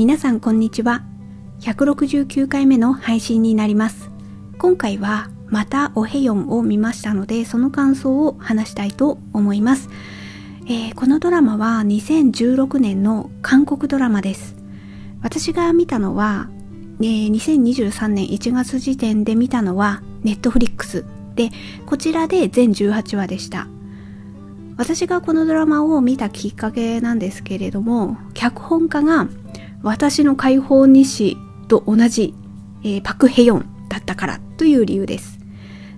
皆さんこんにちは。169回目の配信になります。今回はまたおへよんを見ましたので、その感想を話したいと思います。えーこのドラマは2016年の韓国ドラマです。私が見たのは、えー2023年1月時点で見たのはネットフリックスで、こちらで全18話でした。私がこのドラマを見たきっかけなんですけれども、脚本家が私の解放日誌と同じ、えーパク・ヘヨンだったからという理由です。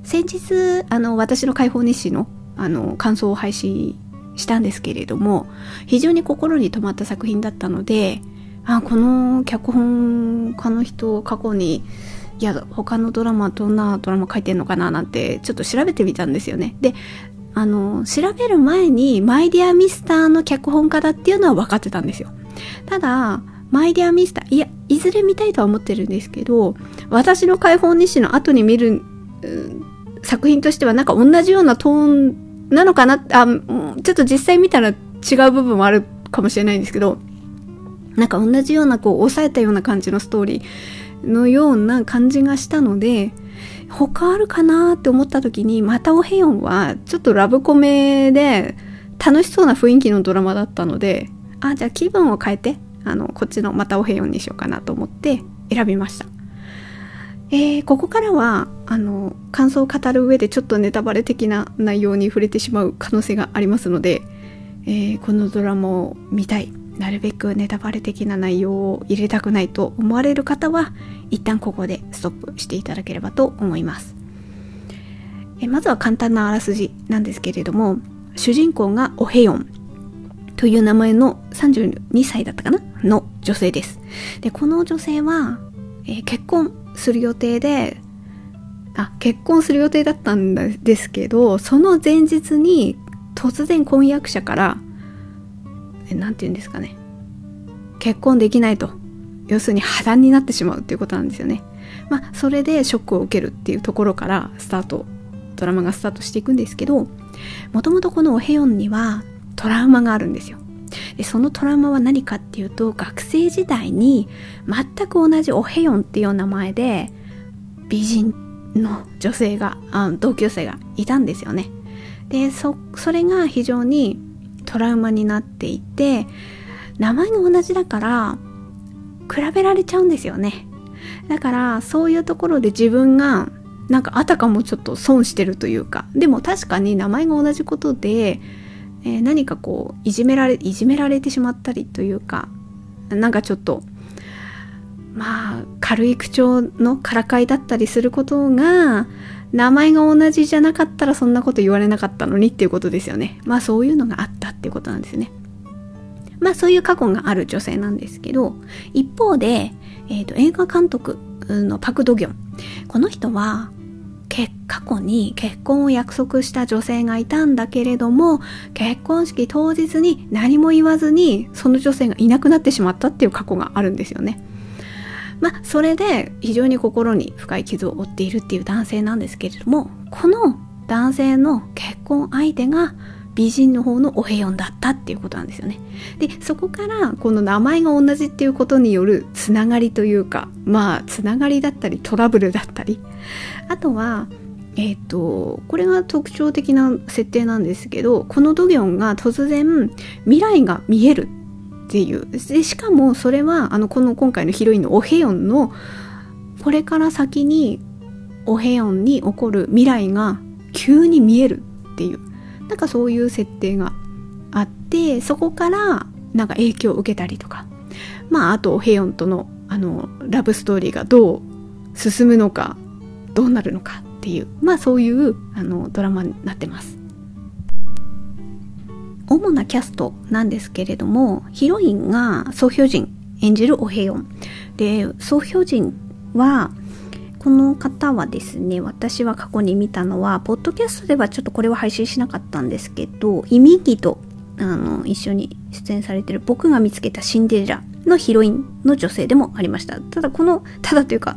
先日、あの、私の解放日誌の、あの、感想を配信したんですけれども、非常に心に留まった作品だったので、あ、この脚本家の人、過去に、いや、他のドラマ、どんなドラマ書いてんのかななんて、ちょっと調べてみたんですよね。で、あの、調べる前に、マイディアミスターの脚本家だっていうのは分かってたんですよ。ただ、マイディアミスター、いや、いずれ見たいとは思ってるんですけど、私の解放日誌の後に見る、うん作品としてはなんか同じようなトーンなのかなあ、ちょっと実際見たら違う部分もあるかもしれないんですけど、なんか同じようなこう抑えたような感じのストーリーのような感じがしたので、他あるかなって思った時に、またおへよんはちょっとラブコメで楽しそうな雰囲気のドラマだったので、あ、じゃあ気分を変えて、あの、こっちのまたおへよんにしようかなと思って選びました。えーここからは、あの、感想を語る上でちょっとネタバレ的な内容に触れてしまう可能性がありますので、えーこのドラマを見たい、なるべくネタバレ的な内容を入れたくないと思われる方は、一旦ここでストップしていただければと思います。えまずは簡単なあらすじなんですけれども、主人公がオヘヨンという名前の32歳だったかな？の女性です。で、この女性は、えー結婚する予定で、あ、結婚する予定だったんですけど、その前日に突然婚約者から、えなんて言うんですかね？結婚できないと。要するに破談になってしまうっていうことなんですよね。まあ、それでショックを受けるっていうところからスタート、ドラマがスタートしていくんですけど、もともとこのオヘヨンにはトラウマがあるんですよ。でそのトラウマは何かっていうと学生時代に全く同じオヘヨンっていう名前で美人の女性があ同級生がいたんですよね。でそそれが非常にトラウマになっていて名前が同じだから比べられちゃうんですよね。だからそういうところで自分がなんかあたかもちょっと損してるというか。でも確かに名前が同じことでえー何かこういじめられいじめられてしまったりというかなんかちょっとまあ軽い口調のからかいだったりすることが名前が同じじゃなかったらそんなこと言われなかったのにっていうことですよね。まあそういうのがあったっていうことなんですね。まあそういう過去がある女性なんですけど一方で、えーと映画監督のパク・ドギョン。この人は過去に結婚を約束した女性がいたんだけれども結婚式当日に何も言わずにその女性がいなくなってしまったっていう過去があるんですよね。まあそれで非常に心に深い傷を負っているっていう男性なんですけれどもこの男性の結婚相手が美人の方のオヘヨンだったっていうことなんですよね。でそこからこの名前が同じっていうことによるつながりというかまあつながりだったりトラブルだったり。あとはえっ、とこれが特徴的な設定なんですけどこのドギョンが突然未来が見えるっていう。でしかもそれはあのこの今回のヒロインのオヘヨンのこれから先にオヘヨンに起こる未来が急に見えるっていう。なんかそういう設定があってそこからなんか影響を受けたりとか。まああとヘヨンとのあのラブストーリーがどう進むのかどうなるのかっていう。まあそういうあのドラマになってます。主なキャストなんですけれどもヒロインがソ・ヒョジン演じるオヘヨン。でソ・ヒョジンはこの方はですね私は過去に見たのはポッドキャストではちょっとこれは配信しなかったんですけどイミギとあの一緒に出演されてる僕が見つけたシンデレラのヒロインの女性でもありました。ただこのただというか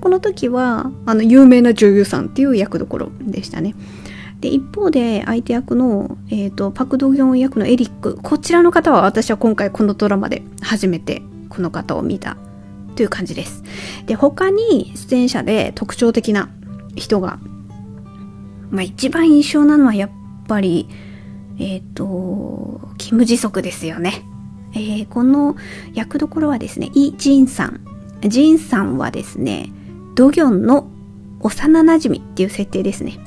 この時はあの有名な女優さんっていう役どころでしたね。で一方で相手役の、えー、とパク・ドギョン役のエリックこちらの方は私は今回このドラマで初めてこの方を見たという感じです。で、他に出演者で特徴的な人が、まあ一番印象なのはやっぱり、えっ、ー、と、キム・ジソクですよね。えー、この役どころはですね、イ・ジンさん。ジンさんはですね、ドギョンの幼馴染っていう設定ですね。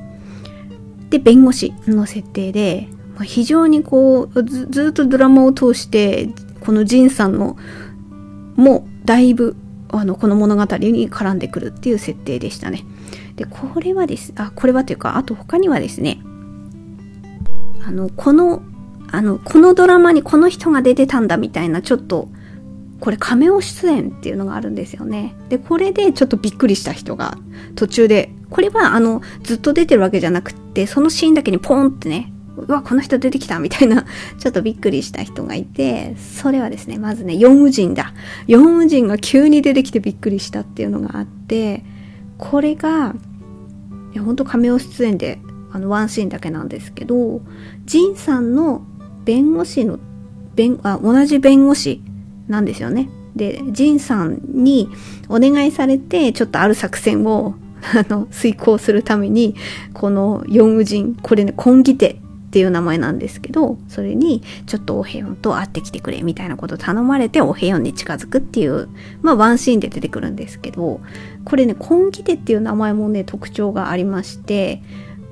で、弁護士の設定で、ま、非常にこうず、ずっとドラマを通して、このジンさんの、もうだいぶ、あの、この物語に絡んでくるっていう設定でしたね。で、これはです、あ、これはというか、あと他にはですね、あの、この、あの、このドラマにこの人が出てたんだみたいな、ちょっと、これカメオ出演っていうのがあるんですよね。で、これでちょっとびっくりした人が途中で、これはあの、ずっと出てるわけじゃなくて、そのシーンだけにポンってね、うわ、この人出てきたみたいな、ちょっとびっくりした人がいて、それはですね、まずね、ヨンウジンだ。ヨンウジンが急に出てきてびっくりしたっていうのがあって、これが、いや、ほんとカメオ出演であのワンシーンだけなんですけどジンさんの弁護士の弁あ同じ弁護士なんですよね。でジンさんにお願いされてちょっとある作戦を あの遂行するためにこのヨンウジンこれねコンギテっていう名前なんですけどそれにちょっとオヘヨンと会ってきてくれみたいなことを頼まれてオヘヨンに近づくっていうまあワンシーンで出てくるんですけどこれねコンギテっていう名前もね特徴がありまして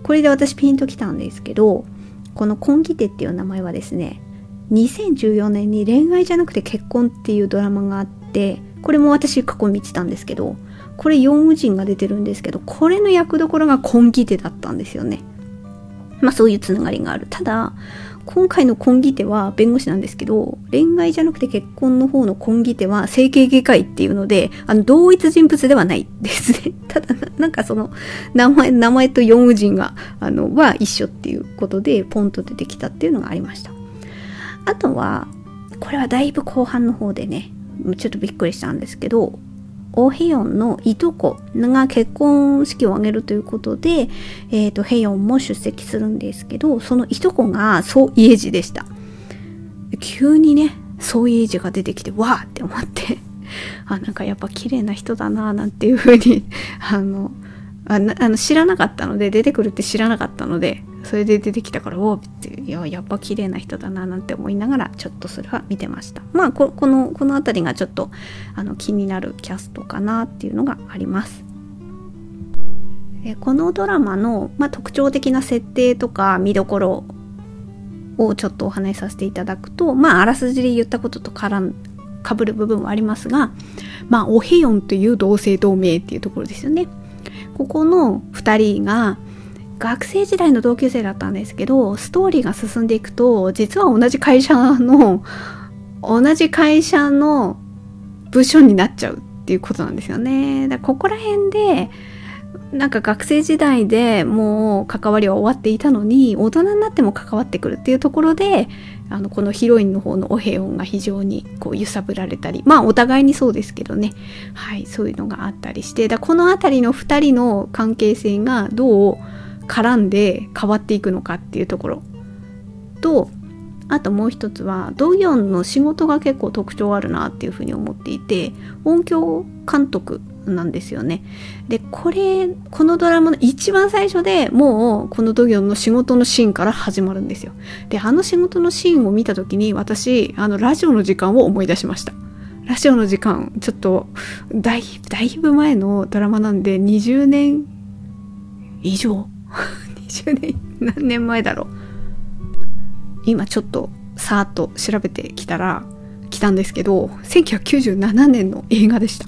これで私ピンときたんですけど、このコンギテっていう名前はですね、2014年に恋愛じゃなくて結婚っていうドラマがあって、これも私過去見てたんですけど、これヨンウジンが出てるんですけど、これの役どころがコンギテだったんですよね。まあそういうつながりがある。ただ、今回の婚儀手は弁護士なんですけど、恋愛じゃなくて結婚の方の婚儀手は整形外科医っていうので、あの、同一人物ではないですね。ただな、なんかその、名前、名前とヨンウジンが、あの、は一緒っていうことで、ポンと出てきたっていうのがありました。あとは、これはだいぶ後半の方でね、ちょっとびっくりしたんですけど、オヘヨンのいとこが結婚式を挙げるということで、えっ、ー、と、ヘヨンも出席するんですけど、そのいとこがソ・イエジでした。急にね、ソ・イエジが出てきて、わーって思って、あ、なんかやっぱ綺麗な人だななんていうふうに、あの、あの知らなかったので、出てくるって知らなかったので、それで出てきたからおおっていややっぱ綺麗な人だななんて思いながらちょっとそれは見てました。まあこのこの辺りがちょっとあの気になるキャストかなっていうのがあります。えこのドラマの、まあ、特徴的な設定とか見どころをちょっとお話しさせていただくとまああらすじで言ったことと絡んかぶる部分はありますがまあオヘヨンという同姓同名っていうところですよね。ここの2人が学生時代の同級生だったんですけどストーリーが進んでいくと実は同じ会社の同じ会社の部署になっちゃうっていうことなんですよね。だここら辺でなんか学生時代でもう関わりは終わっていたのに大人になっても関わってくるっていうところであのこのヒロインの方のオヘヨンが非常にこう揺さぶられたりまあお互いにそうですけどね。はいそういうのがあったりしてだこの辺りの2人の関係性がどう絡んで変わっていくのかっていうところとあともう一つはドギョンの仕事が結構特徴あるなっていうふうに思っていて音響監督なんですよね。で、これ、このドラマの一番最初でもうこのドギョンの仕事のシーンから始まるんですよ。で、あの仕事のシーンを見た時に私、あのラジオの時間を思い出しました。ラジオの時間、ちょっとだいだいぶ前のドラマなんで20年以上？20年？何年前だろう？今ちょっとさーっと調べてきたら来たんですけど1997年の映画でした、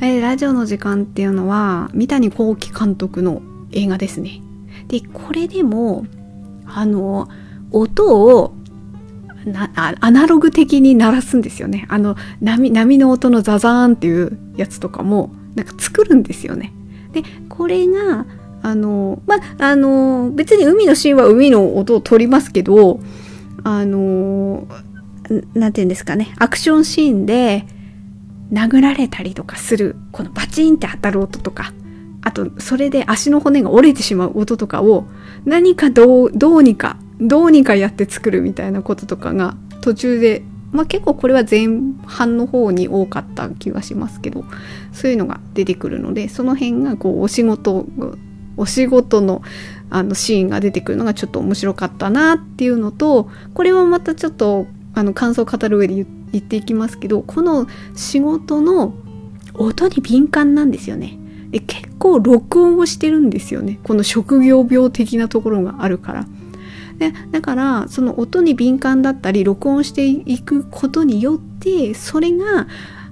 えー、ラジオの時間っていうのは三谷幸喜監督の映画ですね。でこれでもあの音をアナログ的に鳴らすんですよね。あの波波の音のザザーンっていうやつとかもなんか作るんですよね。でこれがあの、まあ、の、別に海のシーンは海の音を取りますけど、あの、なんて言うんですかね、アクションシーンで殴られたりとかする、このバチンって当たる音とか、あと、それで足の骨が折れてしまう音とかを、何かどう、どうにか、どうにかやって作るみたいなこととかが途中でまあ結構これは前半の方に多かった気がしますけどそういうのが出てくるのでその辺がこうお仕事お仕事のあのシーンが出てくるのがちょっと面白かったなっていうのとこれはまたちょっとあの感想を語る上で言って言っていきますけどこの仕事の音に敏感なんですよね。で結構録音をしてるんですよねこの職業病的なところがあるから。でだからその音に敏感だったり録音していくことによってそれが、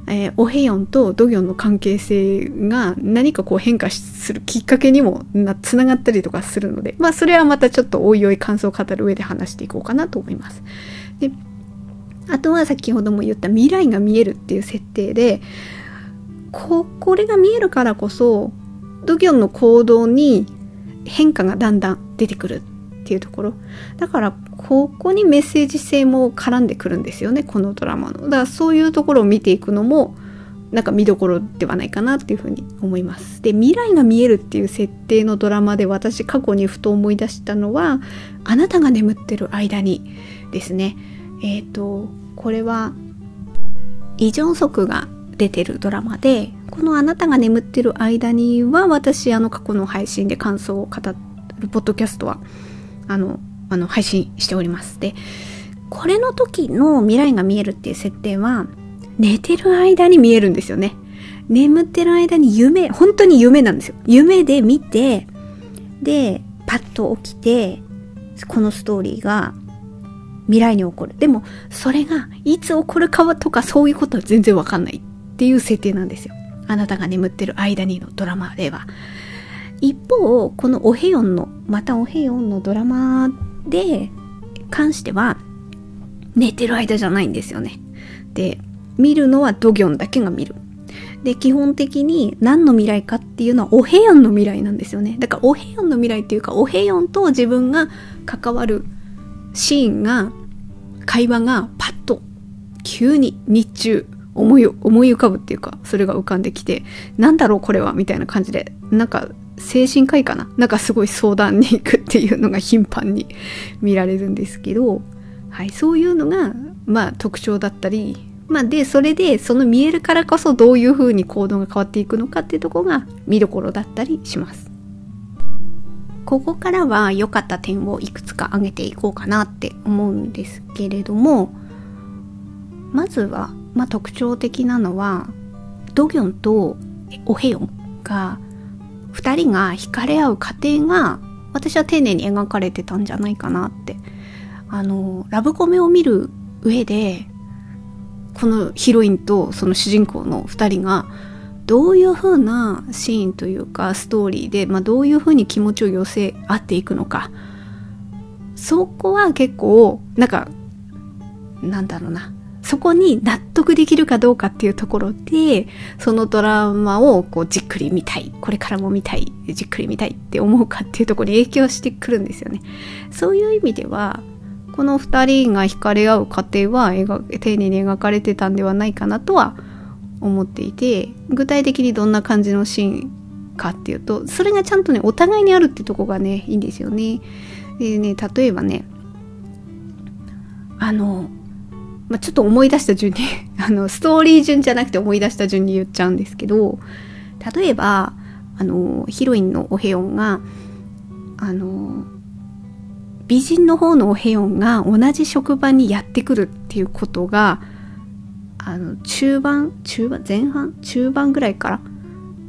えー、オヘヨンとドギョンの関係性が何かこう変化するきっかけにもなつながったりとかするのでまあそれはまたちょっとおいおい感想を語る上で話していこうかなと思います。であとは先ほども言った未来が見えるっていう設定でここれが見えるからこそドギョンの行動に変化がだんだん出てくるっていうところ。だからここにメッセージ性も絡んでくるんですよねこのドラマの。だからそういうところを見ていくのもなんか見どころではないかなっていうふうに思います。で未来が見えるっていう設定のドラマで私過去にふと思い出したのはあなたが眠ってる間にですね。えっ、ー、とこれはイ・ジョンソクが出てるドラマでこのあなたが眠ってる間には私あの過去の配信で感想を語るポッドキャストはあの、あの、配信しております。で、これの時の未来が見えるっていう設定は、寝てる間に見えるんですよね。眠ってる間に夢、本当に夢なんですよ。夢で見て、で、パッと起きて、このストーリーが未来に起こる。でも、それがいつ起こるかはとかそういうことは全然わかんないっていう設定なんですよ。あなたが眠ってる間にのドラマでは。一方このオヘヨンのまたオヘヨンのドラマで関しては寝てる間じゃないんですよねで見るのはドギョンだけが見るで基本的に何の未来かっていうのはオヘヨンの未来なんですよねだからオヘヨンの未来っていうかオヘヨンと自分が関わるシーンが会話がパッと急に日中思い思い浮かぶっていうかそれが浮かんできてなんだろうこれはみたいな感じでなんか精神科医かな？なんかすごい相談に行くっていうのが頻繁に見られるんですけど、はい、そういうのが、まあ、特徴だったり、まあ、でそれでその見えるからこそどういうふうに行動が変わっていくのかっていうとこが見どころだったりします。ここからは良かった点をいくつか挙げていこうかなって思うんですけれどもまずは、まあ、特徴的なのはドギョンとオヘヨンが2人が惹かれ合う過程が私は丁寧に描かれてたんじゃないかなって。あのラブコメを見る上でこのヒロインとその主人公の2人がどういう風なシーンというかストーリーで、まあ、どういう風に気持ちを寄せ合っていくのか。そこは結構なんかなんだろうな。そこに納得できるかどうかっていうところで、そのドラマをこうじっくり見たい、これからも見たい、じっくり見たいって思うかっていうところに影響してくるんですよね。そういう意味では、この2人が惹かれ合う過程は丁寧に描かれてたんではないかなとは思っていて、具体的にどんな感じのシーンかっていうと、それがちゃんとね、お互いにあるってとこがね、いいんですよね。でね、例えばね、あの、まあ、ちょっと思い出した順に あのストーリー順じゃなくて思い出した順に言っちゃうんですけど例えばあのヒロインのオヘヨンがあの美人の方のオヘヨンが同じ職場にやってくるっていうことがあの中盤中盤前半中盤ぐらいから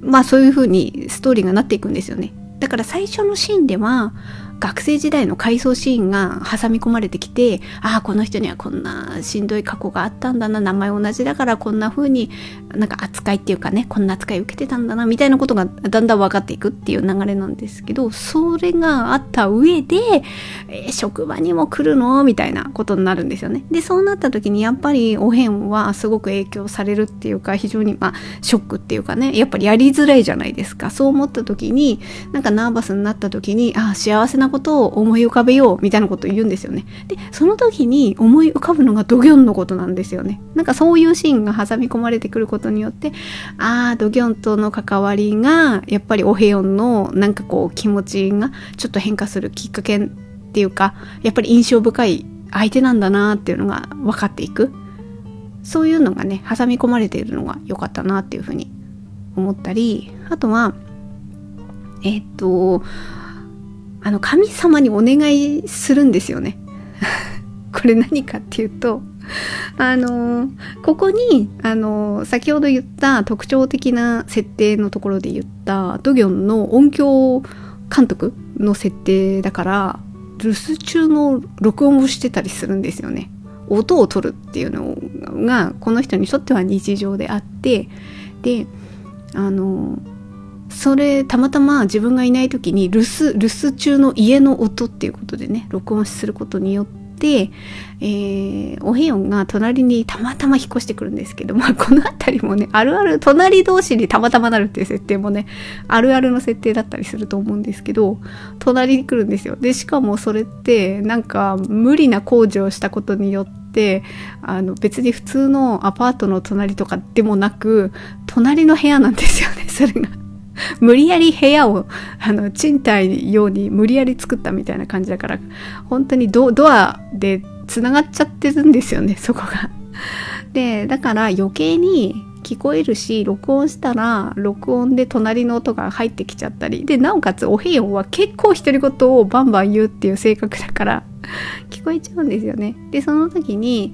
まあそういう風にストーリーがなっていくんですよね。だから最初のシーンでは学生時代の回想シーンが挟み込まれてきてああこの人にはこんなしんどい過去があったんだな名前同じだからこんな風になんか扱いっていうかねこんな扱い受けてたんだなみたいなことがだんだん分かっていくっていう流れなんですけどそれがあった上で、えー、職場にも来るの？みたいなことになるんですよね。でそうなった時にやっぱりお遍はすごく影響されるっていうか非常にまあショックっていうかねやっぱりやりづらいじゃないですかそう思った時になんかナーバスになった時にああ幸せなことを思い浮かべようみたいなことを言うんですよね。で、その時に思い浮かぶのがドギョンのことなんですよね。なんかそういうシーンが挟み込まれてくることによって、ああ、ドギョンとの関わりが、やっぱりオヘヨンのなんかこう気持ちがちょっと変化するきっかけっていうか、やっぱり印象深い相手なんだなっていうのが分かっていく。そういうのがね挟み込まれているのが良かったなっていうふうに思ったりあとはえっ、とあの神様にお願いするんですよね これ何かっていうとあのここにあの先ほど言った特徴的な設定のところで言ったドギョンの音響監督の設定だから留守中の録音をしてたりするんですよね。音を取るっていうのがこの人にとっては日常であってであのそれたまたま自分がいない時に留守留守中の家の音っていうことでね録音することによって、えー、おへよんが隣にたまたま引っ越してくるんですけど、まあ、この辺りもねあるある隣同士にたまたまなるっていう設定もねあるあるの設定だったりすると思うんですけど隣に来るんですよでしかもそれってなんか無理な工事をしたことによってあの別に普通のアパートの隣とかでもなく隣の部屋なんですよねそれが。無理やり部屋をあの賃貸ように無理やり作ったみたいな感じだから本当にドドアでつながっちゃってるんですよね そこが。でだから余計に聞こえるし録音したら録音で隣の音が入ってきちゃったりでなおかつお部屋は結構独り言をバンバン言うっていう性格だから聞こえちゃうんですよね。でその時に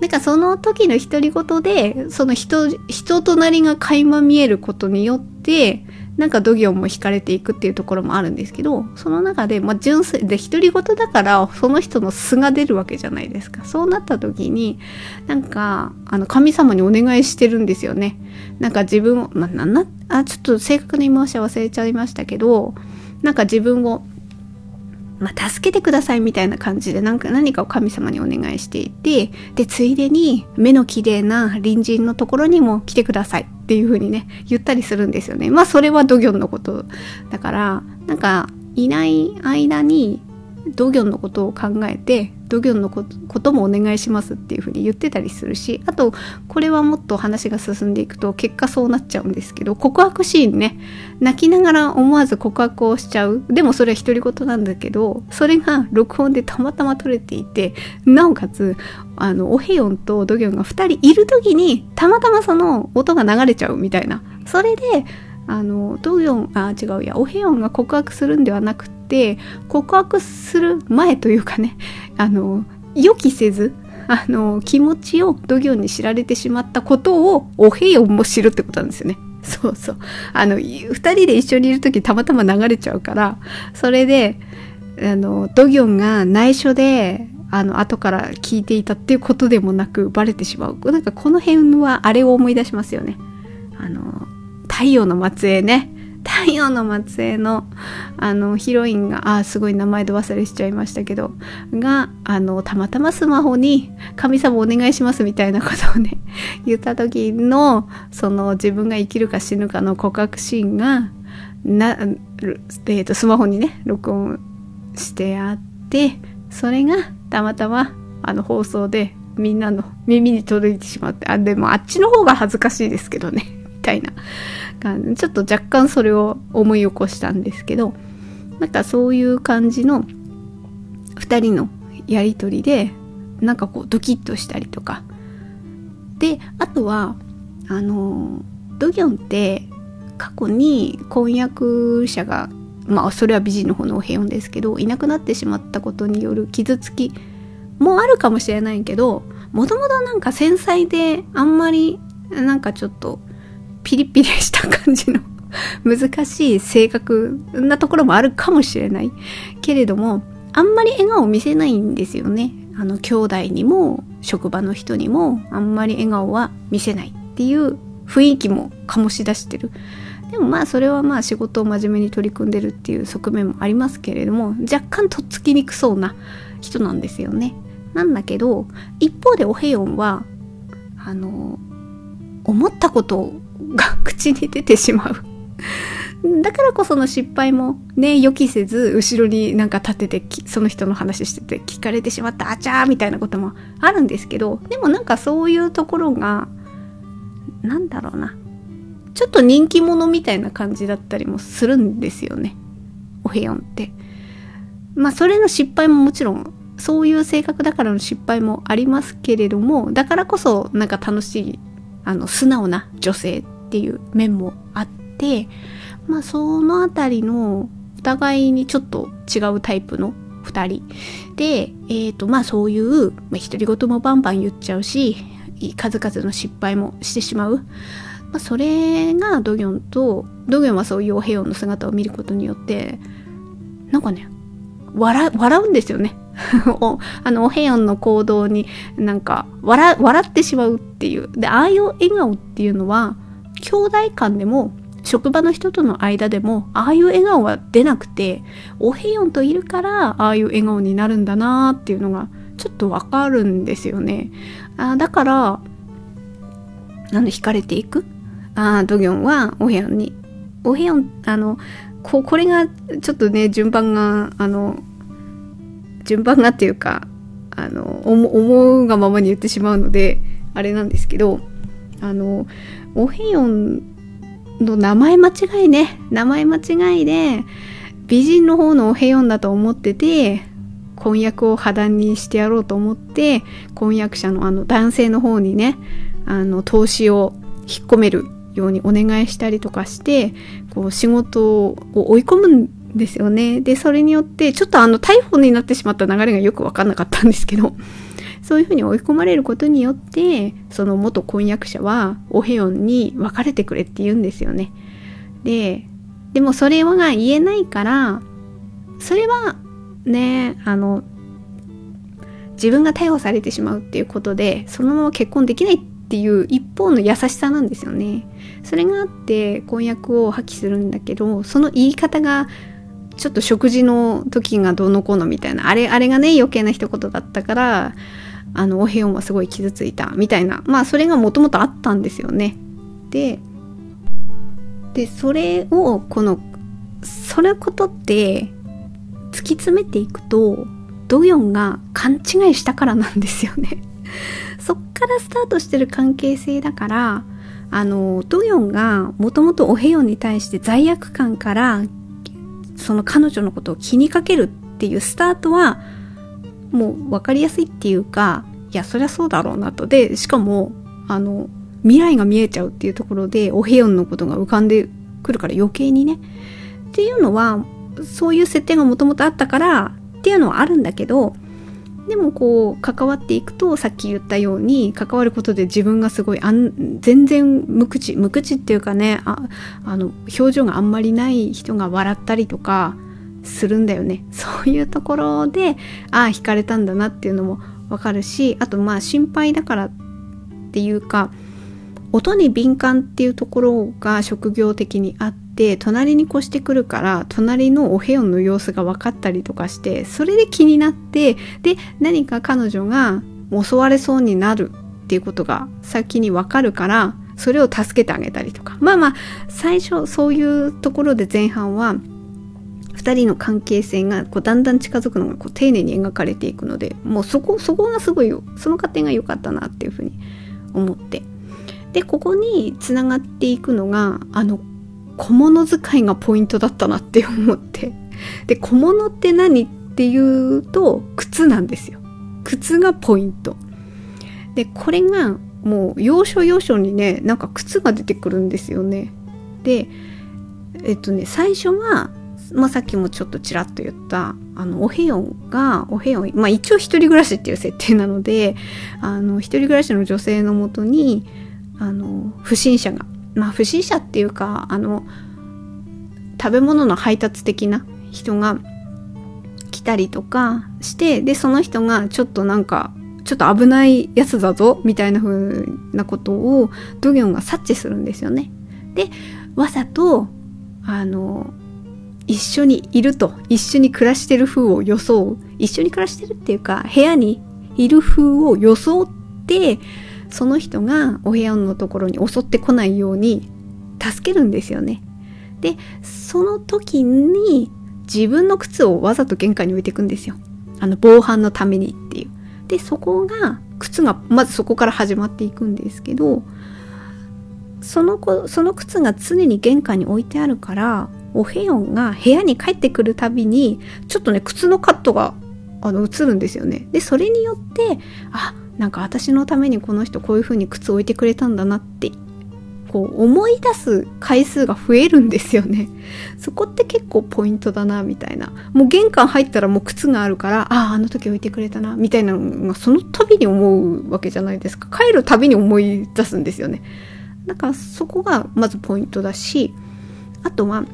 なんかその時の独り言でその人人となりが垣間見えることによってなんか度胸も惹かれていくっていうところもあるんですけどその中で、まあ、純粋で独り言だからその人の素が出るわけじゃないですか。そうなった時になんかあの神様にお願いしてるんですよね。なんか自分を、まあ、なんなあちょっと正確に申し忘れちゃいましたけどなんか自分をまあ、助けてくださいみたいな感じでなんか何かを神様にお願いしていてでついでに目の綺麗な隣人のところにも来てくださいっていう風にね言ったりするんですよね。まあそれはドギョンのことだからなんかいない間にドギョンのことを考えてドギョンのこともお願いしますっていうふうに言ってたりするしあとこれはもっと話が進んでいくと結果そうなっちゃうんですけど告白シーンね。泣きながら思わず告白をしちゃう。でもそれは独り言なんだけどそれが録音でたまたま撮れていてなおかつあのオヘヨンとドギョンが2人いる時にたまたまその音が流れちゃうみたいな。それであのドギョンあ違うやオヘヨンが告白するんではなくて告白する前というかね あの予期せずあの気持ちをドギョンに知られてしまったことをオヘヨンも知るってことなんですよね。そうそう。あの、2人で一緒にいる時たまたま流れちゃうから、それで、あの、ドギョンが内緒で、あの、後から聞いていたっていうことでもなく、バレてしまう。なんかこの辺はあれを思い出しますよね。あの、太陽の末裔ね。太陽の末裔のあのヒロインがあすごい名前で忘れしちゃいましたけどがあのたまたまスマホに「神様お願いします」みたいなことをね 言った時のその自分が生きるか死ぬかの告白シーンがな、えー、とスマホにね録音してあってそれがたまたまあの放送でみんなの耳に届いてしまってあでもあっちの方が恥ずかしいですけどねみたいなちょっと若干それを思い起こしたんですけどなんかそういう感じの2人のやり取りでなんかこうドキッとしたりとか。であとはあのドギョンって過去に婚約者がまあそれは美人の方のお部屋ですけどいなくなってしまったことによる傷つきもあるかもしれないけどもともとなんか繊細であんまりなんかちょっとピリピリした感じの 難しい性格なところもあるかもしれない。けれどもあんまり笑顔を見せないんですよね。あの兄弟にも職場の人にもあんまり笑顔は見せないっていう雰囲気も醸し出してる。でもまあそれはまあ仕事を真面目に取り組んでるっていう側面もありますけれども若干とっつきにくそうな人なんですよね。なんだけど一方でオヘヨンはあの思ったことをが口に出てしまう。だからこその失敗もね、予期せず、後ろになんか立てて、その人の話してて、聞かれてしまった、あちゃーみたいなこともあるんですけど、でもなんかそういうところが、なんだろうな。ちょっと人気者みたいな感じだったりもするんですよね。オヘヨンって。まあ、それの失敗ももちろんそういう性格だからの失敗もありますけれどもだからこそなんか楽しいあの素直な女性っていう面もあってまあそのあたりのお互いにちょっと違うタイプの2人でえっ、ー、とまあそういう独り言もバンバン言っちゃうし数々の失敗もしてしまう、まあ、それがドギョンとドギョンはそういうおヘヨンの姿を見ることによってなんかね笑うんですよね。おあのおヘヨンの行動になんか笑笑ってしまうっていう。でああいう笑顔っていうのは兄弟間でも職場の人との間でもああいう笑顔は出なくておへよんといるからああいう笑顔になるんだなっていうのがちょっとわかるんですよね。あだからあの惹かれていく。あドギョンはお部屋に。お部屋あのここれがちょっとね順番があの順番がっていうかあの思うがままに言ってしまうのであれなんですけどあのおへよんの名前間違いね。名前間違いで美人の方のおへよんだと思ってて婚約を破談にしてやろうと思って婚約者のあの男性の方にねあの投資を引っ込めるようにお願いしたりとかしてこう仕事を追い込むんですよね。でそれによってちょっとあの逮捕になってしまった流れがよく分かんなかったんですけど そういうふうに追い込まれることによってその元婚約者はオヘヨンに別れてくれって言うんですよね。ででもそれは言えないからそれはねあの自分が逮捕されてしまうっていうことでそのまま結婚できないっていう一方の優しさなんですよね。それがあって婚約を破棄するんだけどその言い方がちょっと食事の時がどうのこうのみたいなあれあれがね余計な一言だったからあのお部屋はすごい傷ついたみたいな。まあそれがもともとあったんですよね。ででそれをこのそれことって突き詰めていくとドヨンが勘違いしたからなんですよね。そっからスタートしてる関係性だからあのドヨンがもともとおへヨンに対して罪悪感からその彼女のことを気にかけるっていうスタートはもう分かりやすいっていうかいやそりゃそうだろうなと。でしかもあの未来が見えちゃうっていうところでおへヨンのことが浮かんでくるから余計にね。っていうのはそういう設定がもともとあったからっていうのはあるんだけどでもこう関わっていくとさっき言ったように関わることで自分がすごいあん全然無口無口っていうかねああの表情があんまりない人が笑ったりとかするんだよね。そういうところでああ惹かれたんだなっていうのもわかるしあとまあ心配だからっていうか音に敏感っていうところが職業的にあって隣に越してくるから隣のお部屋の様子が分かったりとかしてそれで気になってで何か彼女が襲われそうになるっていうことが先に分かるからそれを助けてあげたりとか。まあまあ最初そういうところで前半は2人の関係性がこうだんだん近づくのがこう丁寧に描かれていくのでもうそこそこがすごいその過程が良かったなっていうふうに思って。でここにつながっていくのがあの小物使いがポイントだったなって思って。で小物って何っていうと靴なんですよ。靴がポイント。でこれがもう要所要所にねなんか靴が出てくるんですよね。でえっとね最初は、まあ、さっきもちょっとちらっと言ったあのお部屋がお部屋まあ一応一人暮らしっていう設定なのであの一人暮らしの女性のもとにあの不審者がまあ不審者っていうかあの食べ物の配達的な人が来たりとかしてでその人がちょっとなんかちょっと危ないやつだぞみたいな風なことをドギョンが察知するんですよね。でわざとあの一緒にいると一緒に暮らしてる風を装う一緒に暮らしてるっていうか部屋にいる風を装ってその人がお部屋のところに襲ってこないように助けるんですよね。でその時に自分の靴をわざと玄関に置いていくんですよ。あの防犯のためにっていう。でそこが靴がまずそこから始まっていくんですけどその子その靴が常に玄関に置いてあるからオヘヨンが部屋に帰ってくるたびにちょっとね靴のカットがあの映るんですよね。でそれによってあなんか私のためにこの人こういう風に靴置いてくれたんだなってこう思い出す回数が増えるんですよね。そこって結構ポイントだなみたいな。もう玄関入ったらもう靴があるからあああの時置いてくれたなみたいなのがその度に思うわけじゃないですか。帰るたびに思い出すんですよね。だからそこがまずポイントだしあとは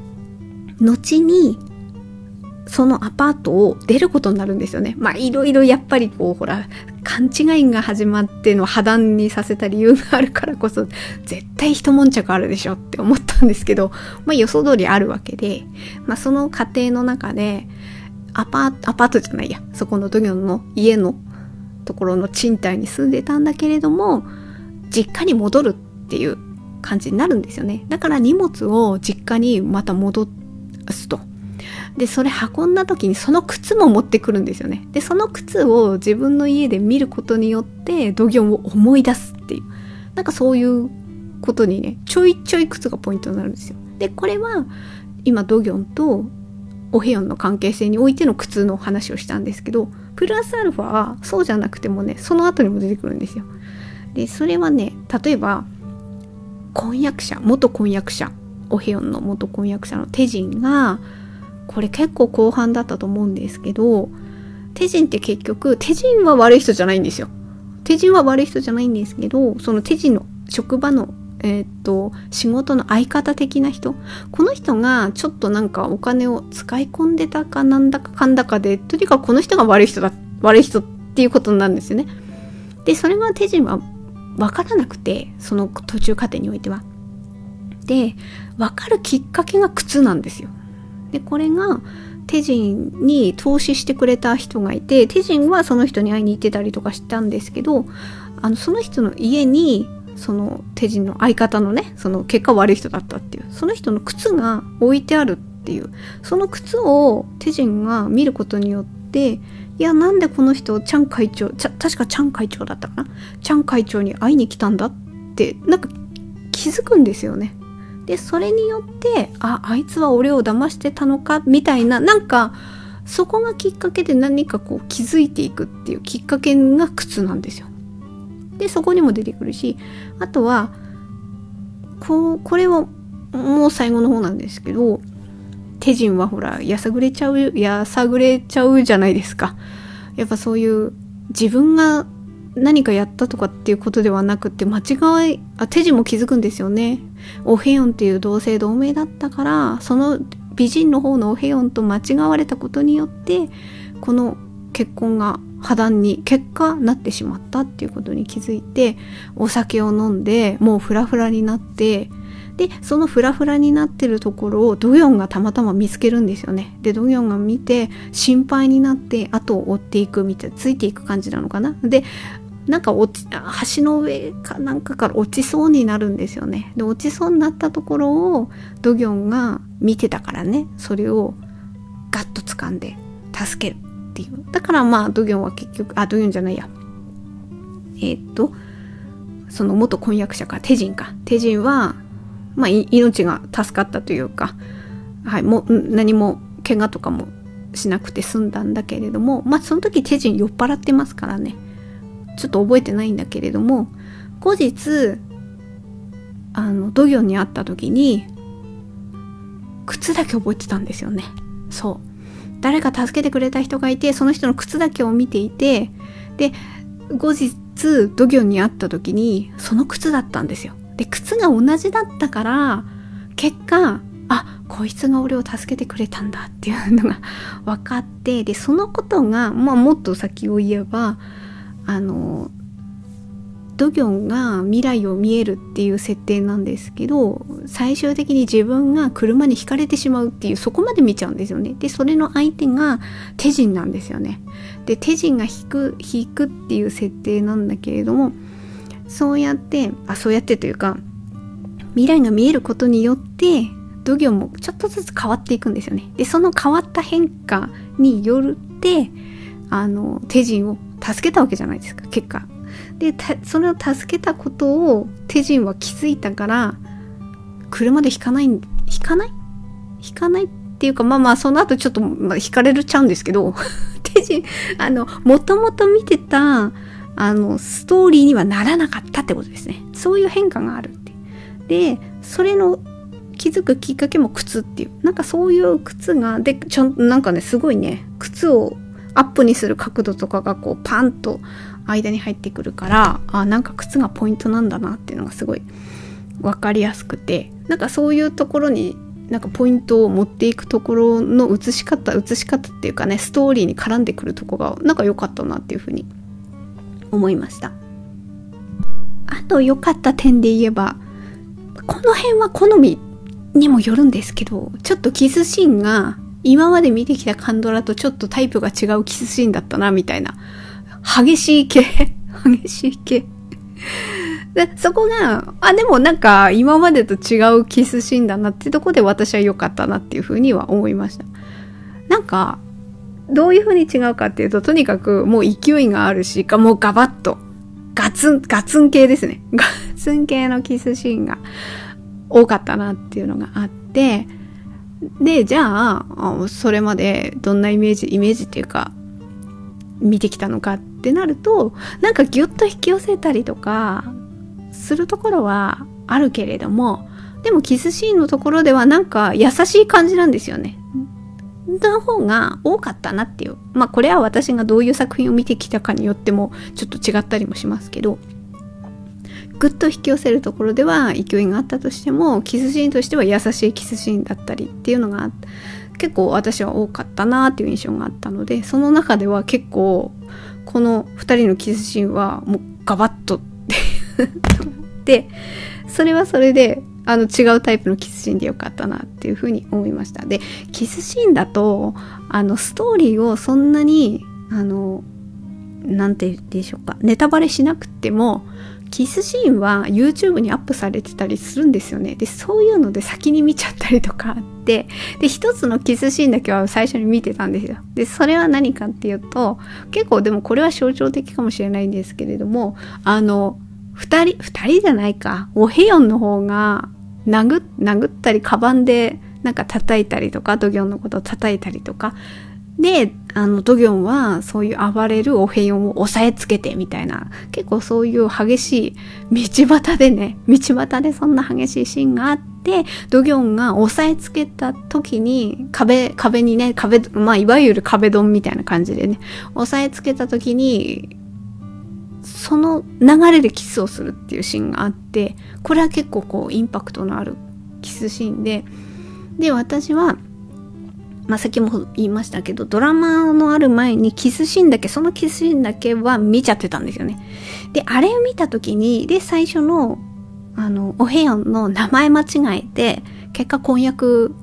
後にそのアパートを出ることになるんですよね。まあいろいろやっぱりこうほら勘違いが始まっての破談にさせた理由があるからこそ絶対一悶着あるでしょって思ったんですけど、まあ予想通りあるわけで、まあその過程の中でアパート、アパートじゃないや、そこの土業の家のところの賃貸に住んでたんだけれども、実家に戻るっていう感じになるんですよね。だから荷物を実家にまた戻すと。で、それ運んだ時にその靴も持ってくるんですよね。で、その靴を自分の家で見ることによって土業を思い出すっていう。なんかそういうことにね、ちょいちょい靴がポイントになるんですよ。で、これは今ドギョンとオヘヨンの関係性においての靴の話をしたんですけど、プラスアルファはそうじゃなくてもね、その後にも出てくるんですよ。で、それはね、例えば、婚約者、元婚約者、オヘヨンの元婚約者のテジンが、これ結構後半だったと思うんですけど、テジンって結局、テジンは悪い人じゃないんですよ。テジンは悪い人じゃないんですけど、そのテジンの職場の、えー、っと、仕事の相方的な人。この人がちょっとなんかお金を使い込んでたかなんだかかんだかで、とにかくこの人が悪い人だ、悪い人っていうことなんですよね。で、それがテジンは分からなくて、その途中過程においては。で、分かるきっかけが靴なんですよ。でこれがテジンに投資してくれた人がいてテジンはその人に会いに行ってたりとかしたんですけどあのその人の家にそのテジンの相方のねその結果悪い人だったっていうその人の靴が置いてあるっていうその靴をテジンが見ることによっていやなんでこの人チャン会長ちゃ確かチャン会長だったかな？チャン会長に会いに来たんだってなんか気づくんですよね。でそれによってああいつは俺を騙してたのかみたいななんかそこがきっかけで何かこう気づいていくっていうきっかけが靴なんですよ。でそこにも出てくるしあとはこうこれはもう最後の方なんですけど手順はほらやさぐれちゃうやさぐれちゃうじゃないですか。やっぱそういう自分が何かやったとかっていうことではなくて間違いあ手順も気づくんですよねオヘヨンっていう同姓同名だったからその美人の方のオヘヨンと間違われたことによってこの結婚が破談に結果なってしまったっていうことに気づいてお酒を飲んでもうフラフラになってでそのフラフラになってるところをドヨンがたまたま見つけるんですよね。でドヨンが見て心配になって後を追っていくみたいなついていく感じなのかな。でなんか落ち橋の上かなんかから落ちそうになるんですよね。で落ちそうになったところをドギョンが見てたからね。それをガッと掴んで助けるっていう。だからまあドギョンは結局あドギョンじゃないや。えー、っとその元婚約者か。テジンか。テジンはまあ命が助かったというか、はい、も何も怪我とかもしなくて済んだんだけれども。まあその時テジン酔っ払ってますからね。ちょっと覚えてないんだけれども後日あのドギョンに会った時に靴だけ覚えてたんですよね。そう。誰か助けてくれた人がいてその人の靴だけを見ていてで後日ドギョンに会った時にその靴だったんですよ。で靴が同じだったから結果あこいつが俺を助けてくれたんだっていうのが分かってでそのことが、まあ、もっと先を言えばあのドギョンが未来を見えるっていう設定なんですけど最終的に自分が車にひかれてしまうっていうそこまで見ちゃうんですよね。でそれの相手が手人なんですよね。で手人が引く引くっていう設定なんだけれどもそうやってあそうやってというか未来が見えることによってドギョンもちょっとずつ変わっていくんですよね。でその変わった変化によってあの手人を助けたわけじゃないですか結果でそれを助けたことを手人は気づいたから車で引かない引かない？引かないっていうかまあまあその後ちょっと、まあ、引かれるちゃうんですけど 手人、あの、もともと見てた、あの、ストーリーにはならなかったってことですね。そういう変化があるって。で、それの気づくきっかけも靴っていう。なんかそういう靴が、で、ちょん、なんかね、すごいね、靴をアップにする角度とかがこうパンと間に入ってくるからあなんか靴がポイントなんだなっていうのがすごい分かりやすくて。なんかそういうところになんかポイントを持っていくところの映し方映し方っていうかねストーリーに絡んでくるとこがなんか良かったなっていうふうに思いました。あと良かった点で言えばこの辺は好みにもよるんですけどちょっとキスシーンが今まで見てきたカンドラとちょっとタイプが違うキスシーンだったなみたいな激しい系 激しい系で、そこが、あ、でもなんか今までと違うキスシーンだなってとこで私は良かったなっていうふうには思いました。なんか、どういうふうに違うかっていうと、とにかくもう勢いがあるし、もうガバッと、ガツン、ガツン系ですね。ガツン系のキスシーンが多かったなっていうのがあって、で、じゃあ、それまでどんなイメージ、イメージっていうか、見てきたのかってなると、なんかギュッと引き寄せたりとか、するところはあるけれども、でもキスシーンのところではなんか優しい感じなんですよね。の方が多かったなっていう。まあこれは私がどういう作品を見てきたかによってもちょっと違ったりもしますけど、ぐっと引き寄せるところでは勢いがあったとしても、キスシーンとしては優しいキスシーンだったりっていうのが結構私は多かったなっていう印象があったので、その中では結構この2人のキスシーンはもうガバッとでそれはそれであの違うタイプのキスシーンでよかったなっていうふうに思いました。でキスシーンだとあのストーリーをそんなにあのなんて言うんでしょうかネタバレしなくてもキスシーンは YouTube にアップされてたりするんですよね。で、そういうので先に見ちゃったりとかあって、で、一つのキスシーンだけは最初に見てたんですよ。で、それは何かっていうと、結構でもこれは象徴的かもしれないんですけれども、あの、二人、二人じゃないか、オヘヨンの方が殴、殴ったり、カバンでなんか叩いたりとか、ドギョンのことを叩いたりとか、で、あの、ドギョンはそういう暴れるオヘヨンを押さえつけてみたいな、結構そういう激しい道端でね、道端でそんな激しいシーンがあって、ドギョンが押さえつけた時に、壁、壁にね、壁、まあ、いわゆる壁ドンみたいな感じでね、押さえつけた時に、その流れでキスをするっていうシーンがあってこれは結構こうインパクトのあるキスシーンで。で私はまあ、先も言いましたけどドラマのある前にキスシーンだけそのキスシーンだけは見ちゃってたんですよね。であれを見た時にで最初のあのお部屋の名前間違えて結果婚約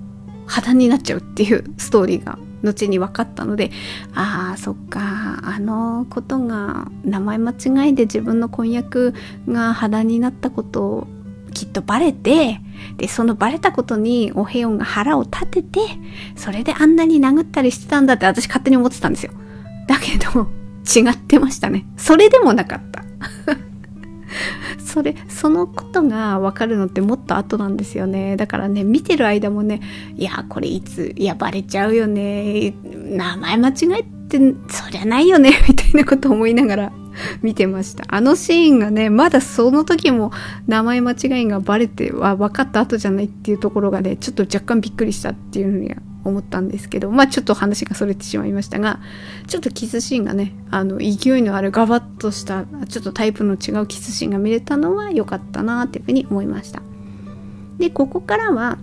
破談になっちゃうっていうストーリーが後に分かったのでああそっかあのことが名前間違いで自分の婚約が破談になったこときっとバレてでそのバレたことにオヘヨンが腹を立ててそれであんなに殴ったりしてたんだって私勝手に思ってたんですよ。だけど違ってましたね。それでもなかった。それそのことが分かるのってもっと後なんですよね。だからね見てる間もねいやこれいついやバレちゃうよね。名前間違えってそりゃないよね みたいなこと思いながら見てました。あのシーンがねまだその時も名前間違いがバレては分かった後じゃないっていうところがねちょっと若干びっくりしたっていうのには思ったんですけどまあちょっと話がそれてしまいましたがちょっとキスシーンがねあの勢いのあるガバッとしたちょっとタイプの違うキスシーンが見れたのは良かったなっていうふうに思いました。でここからは、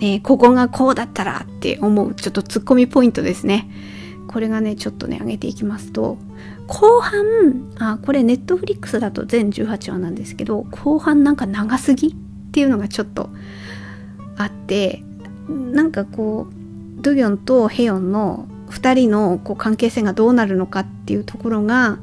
えー、ここがこうだったらって思うちょっとツッコミポイントですね。これがねちょっとね上げていきますと後半あこれネットフリックスだと全18話なんですけど後半なんか長すぎっていうのがちょっとあってなんかこうドギョンとヘヨンの2人のこう関係性がどうなるのかっていうところが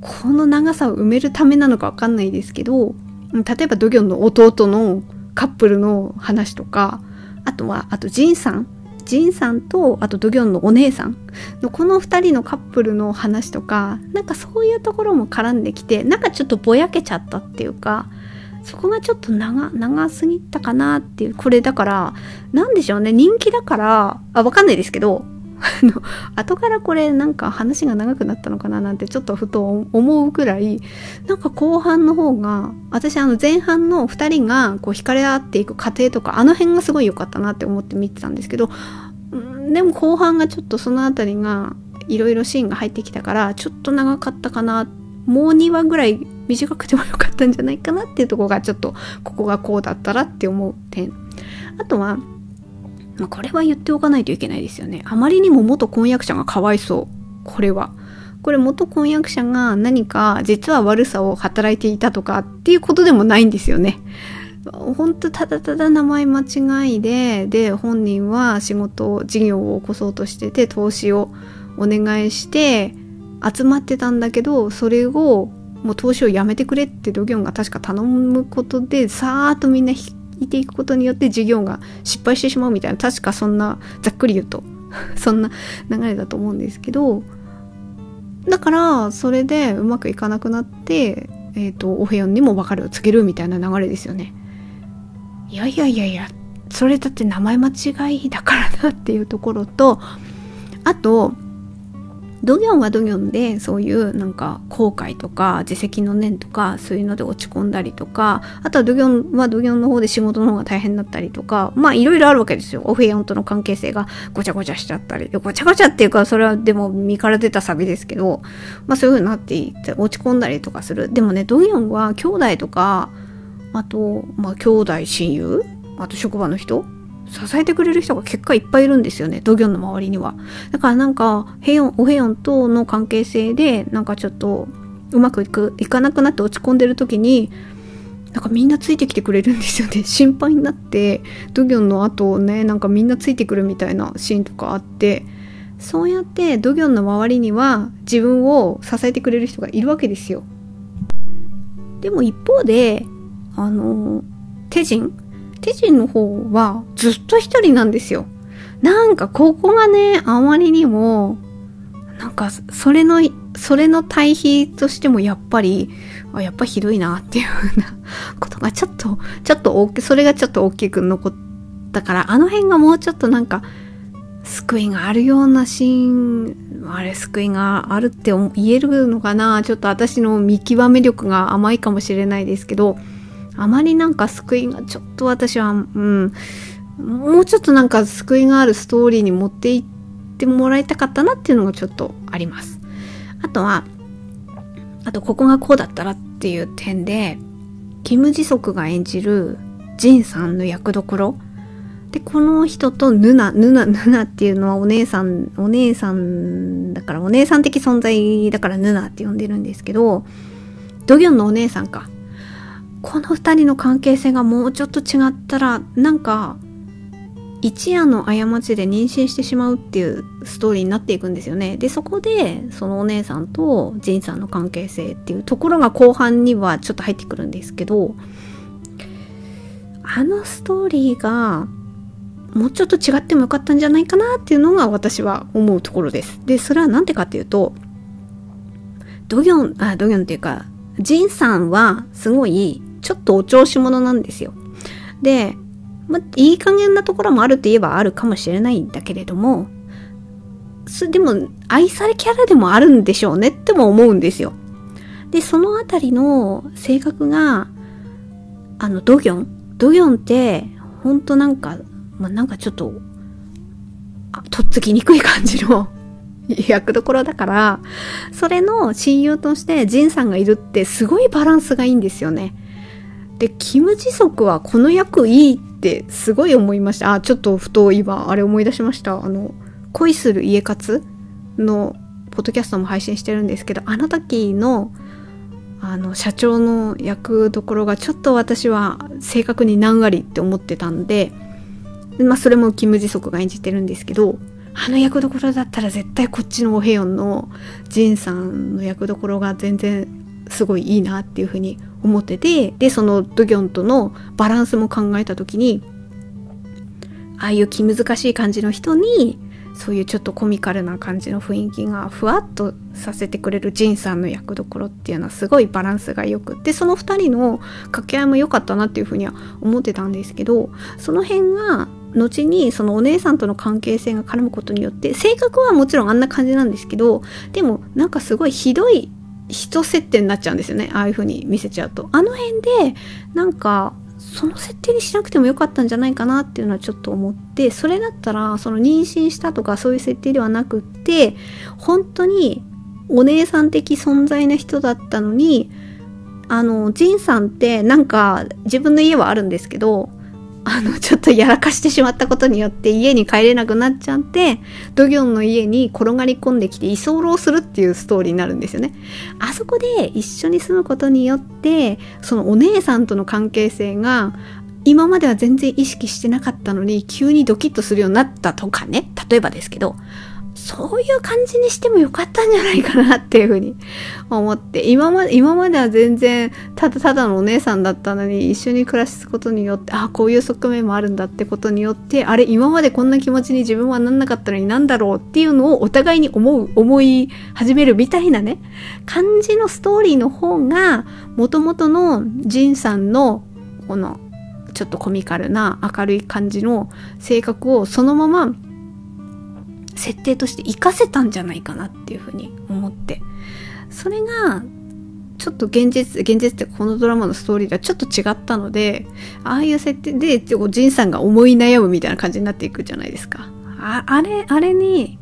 この長さを埋めるためなのか分かんないですけど例えばドギョンの弟のカップルの話とかあとはあとジンさんジンさんとあとドギョンのお姉さんのこの2人のカップルの話とかなんかそういうところも絡んできてなんかちょっとぼやけちゃったっていうかそこがちょっと長、長すぎたかなっていう。これだから、何でしょうね。人気だから、あ、わかんないですけど、あの後からこれなんか話が長くなったのかななんてちょっとふと思うくらいなんか後半の方が私あの前半の2人がこう惹かれ合っていく過程とかあの辺がすごい良かったなって思って見てたんですけどでも後半がちょっとその辺りがいろいろシーンが入ってきたからちょっと長かったかなもう2話ぐらい短くてもよかったんじゃないかなっていうとこがちょっとここがこうだったらって思う点。あとはまあ、これは言っておかないといけないですよね。あまりにも元婚約者がかわいそう。これは。これ元婚約者が何か実は悪さを働いていたとかっていうことでもないんですよね。ほんとただただ名前間違いで、で、本人は仕事、事業を起こそうとしてて、投資をお願いして、集まってたんだけど、それをもう投資をやめてくれってドギョンが確か頼むことで、さーっとみんな引いていくことによって授業が失敗してしまうみたいな確かそんなざっくり言うと そんな流れだと思うんですけどだからそれでうまくいかなくなってえっ、ー、とオフェヨンにも別れを告げるみたいな流れですよね。いやいやいやいやそれだって名前間違いだからなっていうところとあとドギョンはドギョンでそういうなんか後悔とか自責の念とかそういうので落ち込んだりとかあとはドギョンはドギョンの方で仕事の方が大変だったりとかまあいろいろあるわけですよ。オフェヨンとの関係性がごちゃごちゃしちゃったり。ごちゃごちゃっていうかそれはでも身から出たサビですけどまあそういう風になっていって落ち込んだりとかする。でもねドギョンは兄弟とかあとまあ兄弟親友あと職場の人支えてくれる人が結果いっぱいいるんですよね。ドギョンの周りには。だからなんか、ヘヨン、オヘヨンとの関係性で、なんかちょっと、うまくいく、いかなくなって落ち込んでる時に、なんかみんなついてきてくれるんですよね。心配になって、ドギョンの後をね、なんかみんなついてくるみたいなシーンとかあって、そうやってドギョンの周りには自分を支えてくれる人がいるわけですよ。でも一方で、あの、テジンテジンの方はずっと一人なんですよ。なんかここがね、あまりにも、なんかそれの、それの対比としてもやっぱり、あやっぱひどいなっていうふうな ことがちょっと、ちょっと大き、それがちょっと大きく残ったから、あの辺がもうちょっとなんか、救いがあるようなシーン、あれ救いがあるって言えるのかな？ちょっと私の見極め力が甘いかもしれないですけど、あまりなんか救いがちょっと私は、うん、もうちょっとなんか救いがあるストーリーに持っていってもらいたかったなっていうのがちょっとあります。あとは、あとここがこうだったらっていう点で、キム・ジソクが演じるジンさんの役どころで、この人とヌナ、ヌナ、ヌナっていうのはお姉さん、お姉さんだからお姉さん的存在だからヌナって呼んでるんですけど、ドギョンのお姉さんか。この2人の関係性がもうちょっと違ったらなんか一夜の過ちで妊娠してしまうっていうストーリーになっていくんですよね。で、そこで、そのお姉さんとジンさんの関係性っていうところが後半にはちょっと入ってくるんですけど、あのストーリーが、もうちょっと違ってもよかったんじゃないかなっていうのが私は思うところです。で、それはなんでかっていうと、ドギョン、あ、ドギョンっていうか、ジンさんはすごいちょっとお調子者なんですよ。で、まいい加減なところもあるって言えばあるかもしれないんだけれども、でも、愛されキャラでもあるんでしょうねっても思うんですよ。で、そのあたりの性格が、あの、ドギョンドギョンって、ほんとなんか、ま、なんかちょっと、あとっつきにくい感じの 役どころだから、それの親友としてジンさんがいるってすごいバランスがいいんですよね。で、キム・ジソクはこの役いいってすごい思いました。あ、ちょっとふと今、あれ思い出しました。あの、恋する家活のポッドキャストも配信してるんですけど、あの時の、あの、社長の役どころがちょっと私は正確に何割って思ってたんで、まあそれもキム・ジソクが演じてるんですけど、あの役どころだったら絶対こっちのオヘヨンのジンさんの役どころが全然すごいいいなっていうふうに思っててでそのドギョンとのバランスも考えた時にああいう気難しい感じの人にそういうちょっとコミカルな感じの雰囲気がふわっとさせてくれるジンさんの役どころっていうのはすごいバランスが良くってその2人の掛け合いも良かったなっていうふうには思ってたんですけどその辺が後にそのお姉さんとの関係性が絡むことによって性格はもちろんあんな感じなんですけどでもなんかすごいひどい人設定になっちゃうんですよね。ああいう風に見せちゃうと。あの辺でなんかその設定にしなくてもよかったんじゃないかなっていうのはちょっと思ってそれだったらその妊娠したとかそういう設定ではなくって本当にお姉さん的存在な人だったのにあのジンさんってなんか自分の家はあるんですけどあの、ちょっとやらかしてしまったことによって家に帰れなくなっちゃって、ドギョンの家に転がり込んできて居候するっていうストーリーになるんですよね。あそこで一緒に住むことによって、そのお姉さんとの関係性が、今までは全然意識してなかったのに急にドキッとするようになったとかね。例えばですけど、そういう感じにしてもよかったんじゃないかなっていうふうに思って、今まで、今までは全然ただただのお姉さんだったのに一緒に暮らすことによって、ああ、こういう側面もあるんだってことによって、あれ、今までこんな気持ちに自分はなんなかったのになんだろうっていうのをお互いに思う、思い始めるみたいなね、感じのストーリーの方が、元々のジンさんの、この、ちょっとコミカルな明るい感じの性格をそのまま設定として活かせたんじゃないかなっていうふうに思って。それがちょっと現実現実ってこのドラマのストーリーではちょっと違ったのでああいう設定でジンさんが思い悩むみたいな感じになっていくじゃないですか。ああれあれに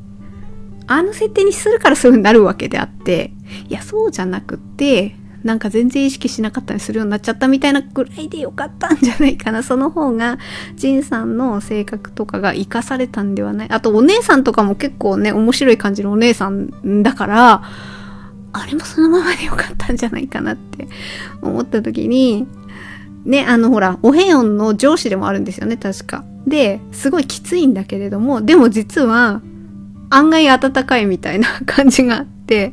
あの設定にするからそういう風になるわけであっていやそうじゃなくってなんか全然意識しなかったりするようになっちゃったみたいなぐらいでよかったんじゃないかな。その方が、ジンさんの性格とかが活かされたんではない。あと、お姉さんとかも結構ね、面白い感じのお姉さんだから、あれもそのままでよかったんじゃないかなって思った時に、ね、あのほら、オヘヨンの上司でもあるんですよね、確か。で、すごいきついんだけれども、でも実は、案外温かいみたいな感じがあって、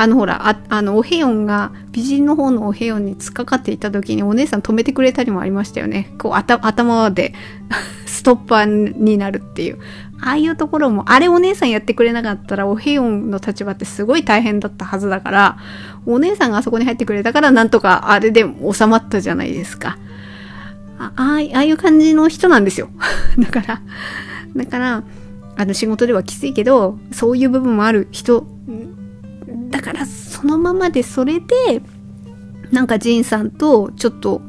あのほら、ああの、おへよんが、美人の方のおへよんに突っかかっていた時にお姉さん止めてくれたりもありましたよね。こう、頭で ストッパーになるっていう。ああいうところも、あれお姉さんやってくれなかったら、おへよんの立場ってすごい大変だったはずだから、お姉さんがあそこに入ってくれたから、なんとかあれで収まったじゃないですか。あああいう感じの人なんですよ。だから、だから、あの仕事ではきついけど、そういう部分もある人だからそのままでそれでなんかジンさんとちょっと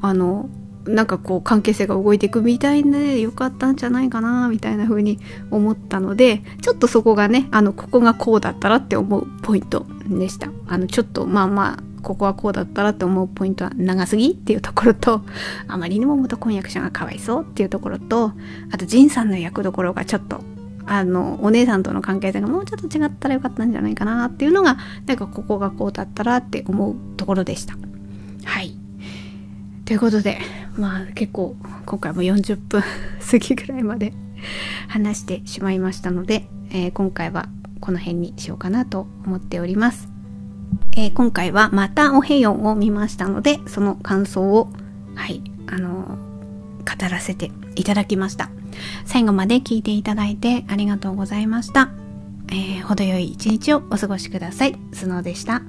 あのなんかこう関係性が動いていくみたいでよかったんじゃないかなみたいな風に思ったのでちょっとそこがねあのここがこうだったらって思うポイントでした。あのちょっとまあまあここはこうだったらって思うポイントは長すぎっていうところとあまりにも元婚約者がかわいそうっていうところとあとジンさんの役どころがちょっとあの、お姉さんとの関係性がもうちょっと違ったらよかったんじゃないかなっていうのが、なんかここがこうだったらって思うところでした。はい。ということで、まあ結構今回も40分過ぎぐらいまで話してしまいましたので、えー、今回はこの辺にしようかなと思っております。えー、今回はまたおへよんを見ましたので、その感想を、はい、あのー、語らせていただきました。最後まで聞いていただいてありがとうございました。えー、程よい一日をお過ごしください。スノーでした。